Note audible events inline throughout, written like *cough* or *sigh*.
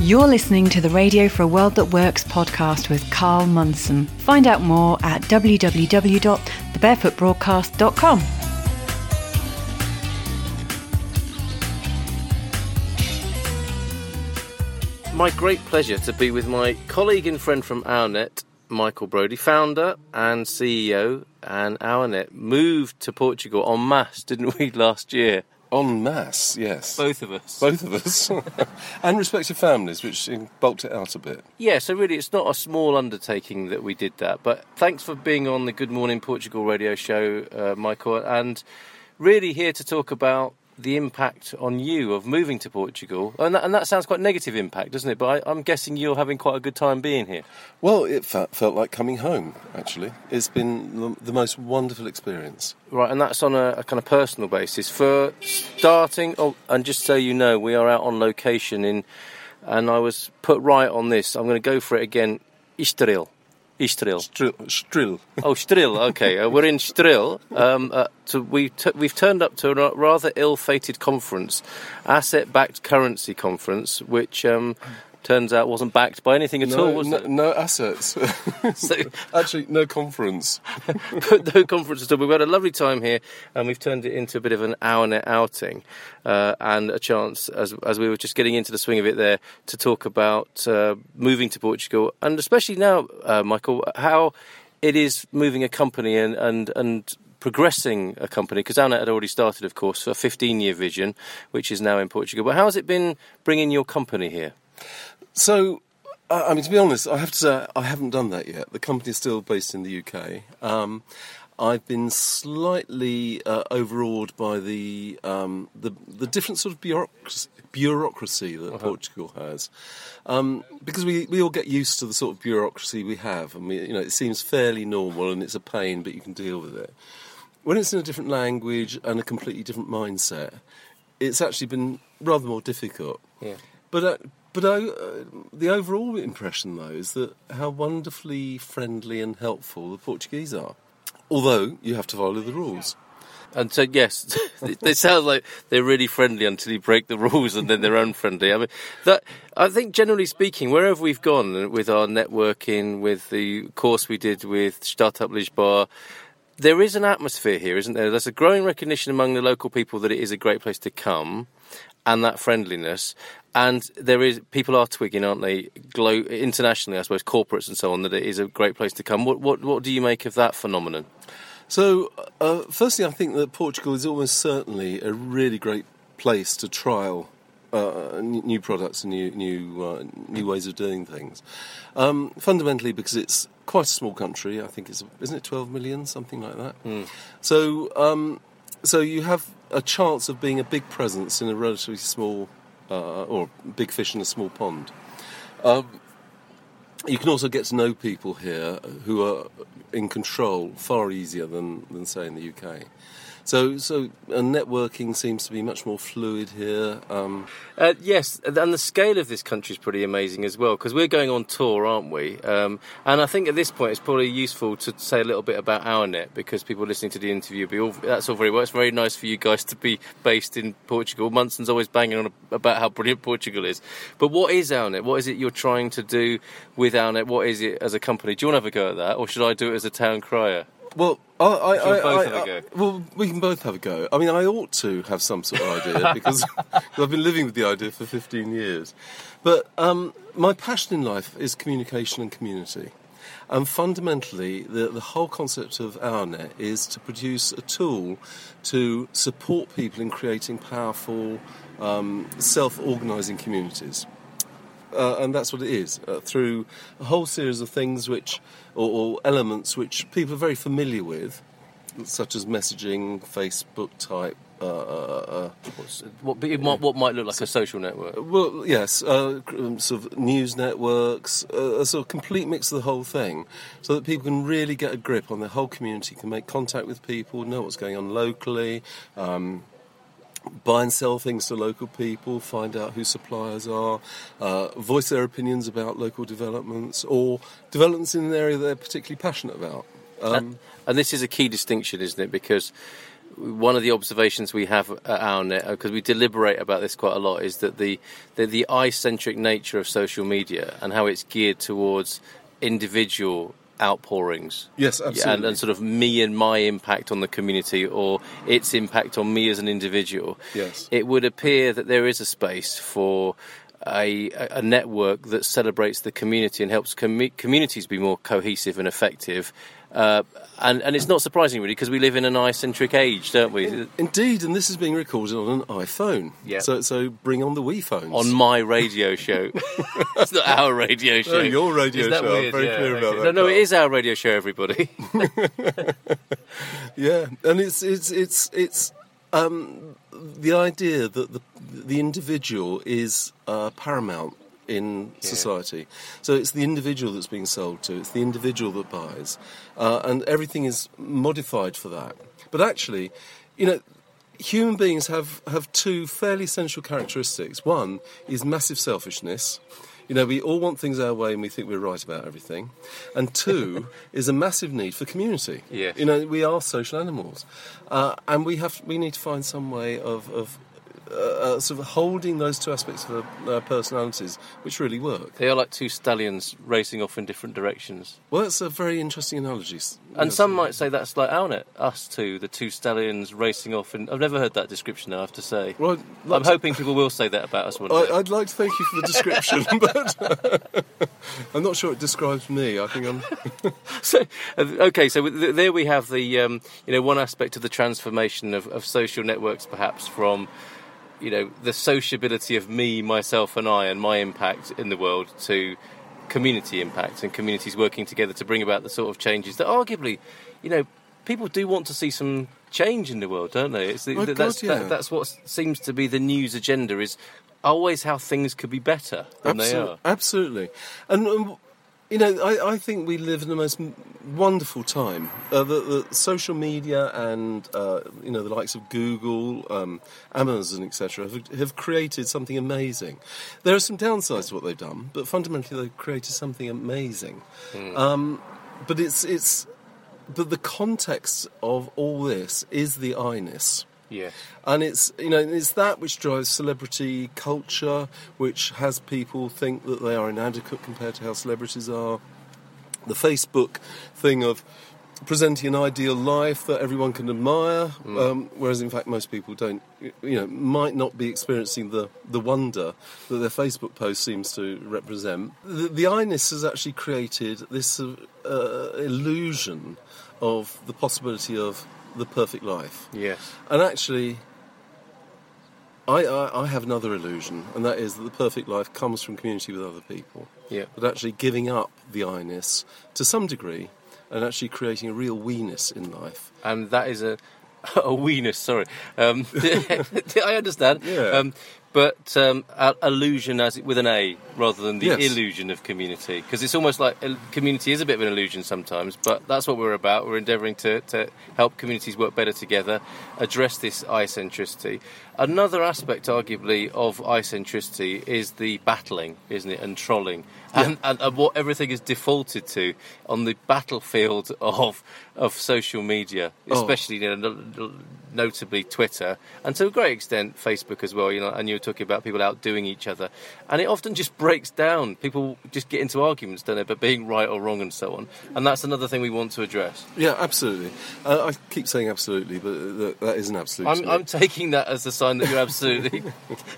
You're listening to the Radio for a World That Works podcast with Carl Munson. Find out more at www.thebarefootbroadcast.com. My great pleasure to be with my colleague and friend from OurNet, Michael Brodie, founder and CEO, and OurNet moved to Portugal en masse, didn't we, *laughs* last year? En masse, yes. Both of us. Both of us. *laughs* and respective families, which bulked it out a bit. Yeah, so really it's not a small undertaking that we did that. But thanks for being on the Good Morning Portugal radio show, uh, Michael, and really here to talk about the impact on you of moving to Portugal. And that, and that sounds quite negative impact, doesn't it? But I, am guessing you're having quite a good time being here. Well, it felt, felt like coming home, actually. It's been the, the most wonderful experience. Right, and that's on a, a, kind of personal basis. For starting, oh, and just so you know, we are out on location in, and I was put right on this. I'm going to go for it again. Estoril. Estoril. Stril. Oh, Stril. Okay, uh, we're in Stril. Um, uh, so we t- we've turned up to a rather ill-fated conference, asset-backed currency conference, which um, turns out wasn't backed by anything at no, all, was no, it? No assets. *laughs* so, *laughs* Actually, no conference. *laughs* no conference at all. We've had a lovely time here, and we've turned it into a bit of an OurNet outing, uh, and a chance, as as we were just getting into the swing of it there, to talk about uh, moving to Portugal, and especially now, uh, Michael, how it is moving a company and and and progressing a company because OurNet had already started, of course, a 15-year vision, which is now in Portugal. But how has it been bringing your company here? So, uh, I mean, to be honest, I have to say I haven't done that yet. The company is still based in the UK. Um, I've been slightly uh, overawed by the, um, the the different sort of bureaucracy, bureaucracy that uh-huh. Portugal has, um, because we, we all get used to the sort of bureaucracy we have, and we, you know it seems fairly normal and it's a pain, but you can deal with it. When it's in a different language and a completely different mindset, it's actually been rather more difficult. Yeah. But uh, but uh, the overall impression, though, is that how wonderfully friendly and helpful the Portuguese are. Although you have to follow the rules. And so, yes, *laughs* they sound like they're really friendly until you break the rules, and then they're unfriendly. I mean, that I think, generally speaking, wherever we've gone with our networking, with the course we did with Startup Lisboa, there is an atmosphere here, isn't there? There's a growing recognition among the local people that it is a great place to come and that friendliness. And there is people are twigging, aren't they? Glo- internationally, I suppose, corporates and so on, that it is a great place to come. What what what do you make of that phenomenon? So, uh, firstly, I think that Portugal is almost certainly a really great place to trial uh, new products and new new uh, new ways of doing things. Um, fundamentally, because it's quite a small country. I think it's isn't it twelve million, something like that. Mm. So, um, so you have a chance of being a big presence in a relatively small, uh, or big fish in a small pond. Um, you can also get to know people here who are in control far easier than, than say in the UK. So, so networking seems to be much more fluid here. Um, uh, yes, and the scale of this country is pretty amazing as well because we're going on tour, aren't we? Um, and I think at this point it's probably useful to say a little bit about OurNet because people listening to the interview, be all, that's all very well. It's very nice for you guys to be based in Portugal. Munson's always banging on about how brilliant Portugal is. But what is OurNet? What is it you're trying to do with OurNet? What is it as a company? Do you want to have a go at that, or should I do it as a town crier? Well, I, I, I, both I, have a go? well, we can both have a go. I mean, I ought to have some sort of idea *laughs* because I've been living with the idea for 15 years. But um, my passion in life is communication and community. And fundamentally, the, the whole concept of OurNet is to produce a tool to support people in creating powerful, um, self organising communities uh, and that's what it is uh, through a whole series of things which, or, or, elements which people are very familiar with, such as messaging, Facebook type. Uh, uh, uh what, might, what might look like a social network? Well, yes, uh, um, sort of news networks, a sort of complete mix of the whole thing, so that people can really get a grip on their whole community, can make contact with people, know what's going on locally. Um, buy and sell things to local people, find out who suppliers are, uh, voice their opinions about local developments or developments in an area they're particularly passionate about. Um, and, and, this is a key distinction, isn't it? Because one of the observations we have at OurNet, because we deliberate about this quite a lot, is that the the, the eye-centric nature of social media and how it's geared towards individual outpourings. Yes, absolutely. and, and sort of me and my impact on the community or its impact on me as an individual. Yes. It would appear that there is a space for a, a network that celebrates the community and helps commu- communities be more cohesive and effective. Uh, and, and it's not surprising, really, because we live in an eye-centric age, don't we? Indeed, and this is being recorded on an iPhone. Yeah. So, so bring on the Wii phones. On my radio show. *laughs* it's not our radio show. Oh, your radio Is that show. I'm weird? very Yeah, clear about okay. that, No, no, it Carl. our radio show, everybody. *laughs* *laughs* Yeah, and it's it's it's it's um, the idea that the the individual is uh, paramount in society. So it's the individual that's being sold to. It's the individual that buys, uh, and everything is modified for that. But actually, you know. Human beings have, have two fairly essential characteristics. One is massive selfishness. You know, we all want things our way and we think we're right about everything. And two *laughs* is a massive need for community. Yes. You know, we are social animals, uh, and we have we need to find some way of, of uh, uh, sort of holding those two aspects of our, our personalities, which really work. they are like two stallions racing off in different directions. Well, that's a very interesting analogy. And some might say that's like OurNet, us two, the two stallions racing off. And I've never heard that description. I have to say. Well, I'd like I'm to- hoping people will say that about us one day. I, I'd like to thank you for the description, *laughs* but *laughs* I'm not sure it describes me. I think I'm. *laughs* so, uh, okay, so there we have the um, you know one aspect of the transformation of, of social networks, perhaps from you know the sociability of me, myself, and I, and my impact in the world to community impact and communities working together to bring about the sort of changes that arguably, you know, people do want to see some change in the world, don't they? It's the, Oh, that's God, yeah. that, that's what seems to be the news agenda is always how things could be better than they are. Absolutely. And, um, you know, I, I think we live in the most wonderful time. Uh, the, the social media and, uh, you know, the likes of Google, um, Amazon, etc., have, have created something amazing. There are some downsides to what they've done, but fundamentally they've created something amazing. Um, but it's, it's, but the context of all this is the I-ness. Yeah. And it's you know it's that which drives celebrity culture, which has people think that they are inadequate compared to how celebrities are. The Facebook thing of presenting an ideal life that everyone can admire, um, whereas in fact most people don't. You know, might not be experiencing the the wonder that their Facebook post seems to represent. The, the I-ness has actually created this uh, uh, illusion of the possibility of the perfect life. Yes. And actually, I, I, I have another illusion, and that is that the perfect life comes from community with other people. Yeah. But actually giving up the I-ness to some degree and actually creating a real we-ness in life. and that is a *laughs* a weenus. Sorry, um, *laughs* I understand. Yeah. Um, but um, illusion as it, with an A rather than the Yes. illusion of community, because it's almost like il- community is a bit of an illusion sometimes. But that's what we're about. We're endeavouring to, to help communities work better together, address this eye-centricity. Another aspect, arguably, of eye-centricity is the battling, isn't it, and trolling, and, and, and what everything is defaulted to on the battlefield *laughs* of of social media, Oh. especially you know, no- no- notably Twitter, and to a great extent Facebook as well. You know, and you were talking about people outdoing each other, and it often just breaks down. People just get into arguments, don't they, But being right or wrong and so on. And that's another thing we want to address. Yeah, absolutely. Uh, I keep saying absolutely, but that, that isn't absolute. I'm. I'm taking that as a sign that you're absolutely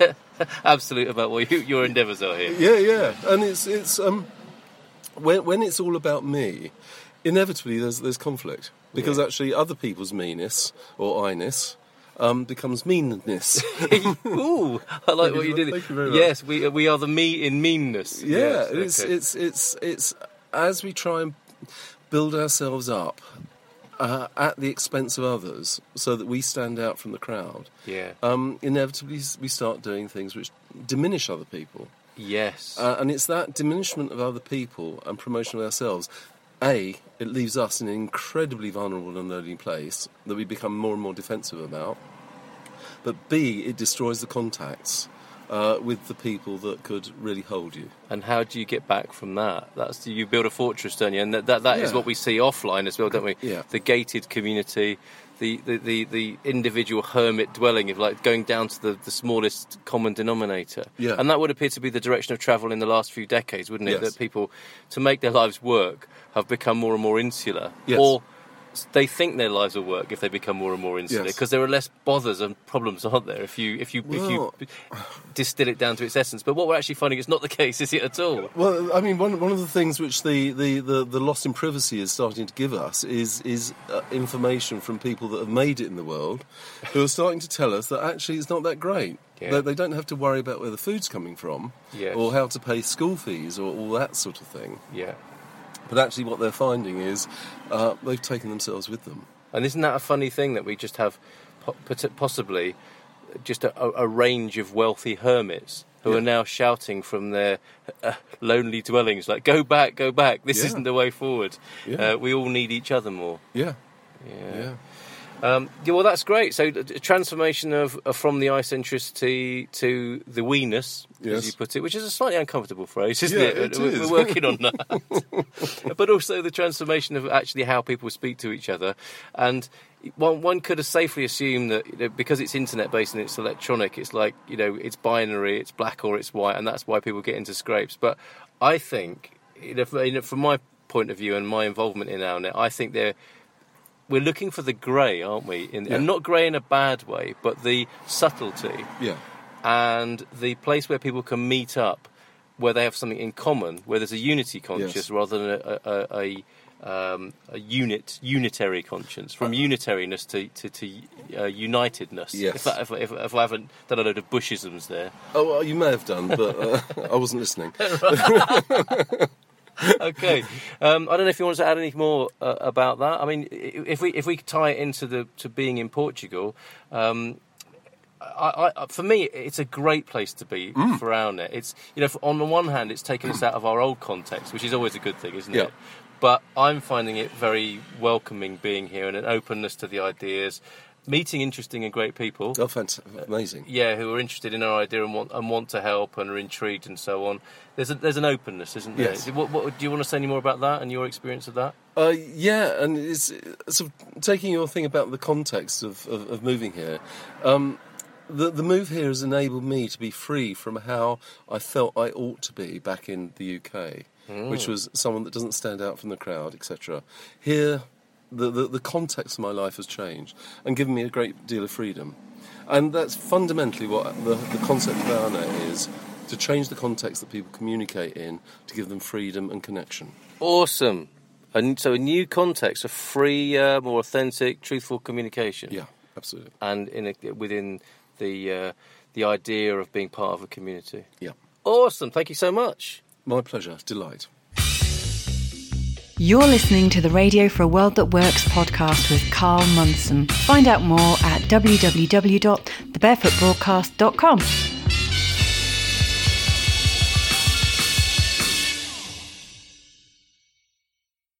*laughs* *laughs* absolute about what you, your endeavours are here. Yeah, yeah, and it's it's um when when it's all about me, inevitably there's there's conflict because Yeah. actually other people's meanness or I-ness um, becomes meanness. *laughs* Ooh, I like what you did. thank you very much. Yes, we we are the me in meanness. Yeah, Yes, it's, okay. it's it's it's as we try and build ourselves up uh, at the expense of others, so that we stand out from the crowd. yeah. Um, inevitably, we start doing things which diminish other people, yes. uh, and it's that diminishment of other people and promotion of ourselves. A, it leaves us in an incredibly vulnerable and lonely place that we become more and more defensive about. But B, it destroys the contacts uh, with the people that could really hold you. And how do you get back from that? That's you build a fortress, don't you? And that that, that is Yeah. what we see offline as well, don't we? Yeah. The gated community, the, the, the, the individual hermit dwelling, of like going down to the, the smallest common denominator. Yeah. And that would appear to be the direction of travel in the last few decades, wouldn't it? Yes. That people, to make their lives work, have become more and more insular. Yes. Or they think their lives will work if they become more and more insular Yes. because there are less bothers and problems, aren't there? If you if you if you *sighs* distill it down to its essence. But what we're actually finding is not the case, is it at all? Well, I mean, one, one of the things which the, the, the, the loss in privacy is starting to give us is, is uh, information from people that have made it in the world who are starting to tell us that actually it's not that great. Yeah. They, they don't have to worry about where the food's coming from Yes. or how to pay school fees or all that sort of thing. Yeah. But actually, what they're finding is uh, they've taken themselves with them. And isn't that a funny thing that we just have po- possibly just a, a a range of wealthy hermits who Yeah. are now shouting from their uh, lonely dwellings, like, go back, go back, this Yeah. isn't the way forward. Yeah. Uh, we all need each other more. Yeah. Yeah. Um, yeah, well, that's great. So, the transformation of, from the eccentricity to the weeness, as you put it, which is a slightly uncomfortable phrase, isn't Yeah, it? it we're, is. we're working on that. *laughs* but also the transformation of actually how people speak to each other. And one, one could safely assume that you know, because it's internet based and it's electronic, it's like, you know, it's binary, it's black or it's white, and that's why people get into scrapes. But I think, you know, from, you know, from my point of view and my involvement in OurNet, I think they're we're looking for the grey, aren't we? In, Yeah. And not grey in a bad way, but the subtlety Yeah. and the place where people can meet up, where they have something in common, where there's a unity conscious Yes. rather than a, a, a, um, a unit unitary conscience, from unitariness to to, to uh, unitedness. Yes. If, that, if, if, if I haven't done a load of bushisms there. Oh, well, you may have done, but uh, *laughs* I wasn't listening. *laughs* *laughs* *laughs* okay. Um, I don't know if you want to add any more uh, about that. I mean, if we if we tie it into the to being in Portugal, um, I, I, for me, it's a great place to be Mm. for OurNet. It's you know, for, on the one hand, it's taken us out of our old context, which is always a good thing, isn't Yeah. it? But I'm finding it very welcoming being here and an openness to the ideas, meeting interesting and great people. Oh, fantastic. Amazing. Yeah, who are interested in our idea and want and want to help and are intrigued and so on. There's a, there's an openness, isn't there? Yes. What, what, do you want to say any more about that and your experience of that? Uh, yeah, and it's sort of taking your thing about the context of, of, of moving here. Um, the, the move here has enabled me to be free from how I felt I ought to be back in the UK, which was someone that doesn't stand out from the crowd, etc. Here, the, the, the context of my life has changed and given me a great deal of freedom. And that's fundamentally what the, the concept of OurNet is to change the context that people communicate in to give them freedom and connection. Awesome. And so a new context, a free, uh, more authentic, truthful communication. Yeah, absolutely. And in a, within the uh, the idea of being part of a community. Yeah. Awesome. Thank you so much. My pleasure. Delight. You're listening to the Radio for a World That Works podcast with Carl Munson. Find out more at www.thebarefootbroadcast.com.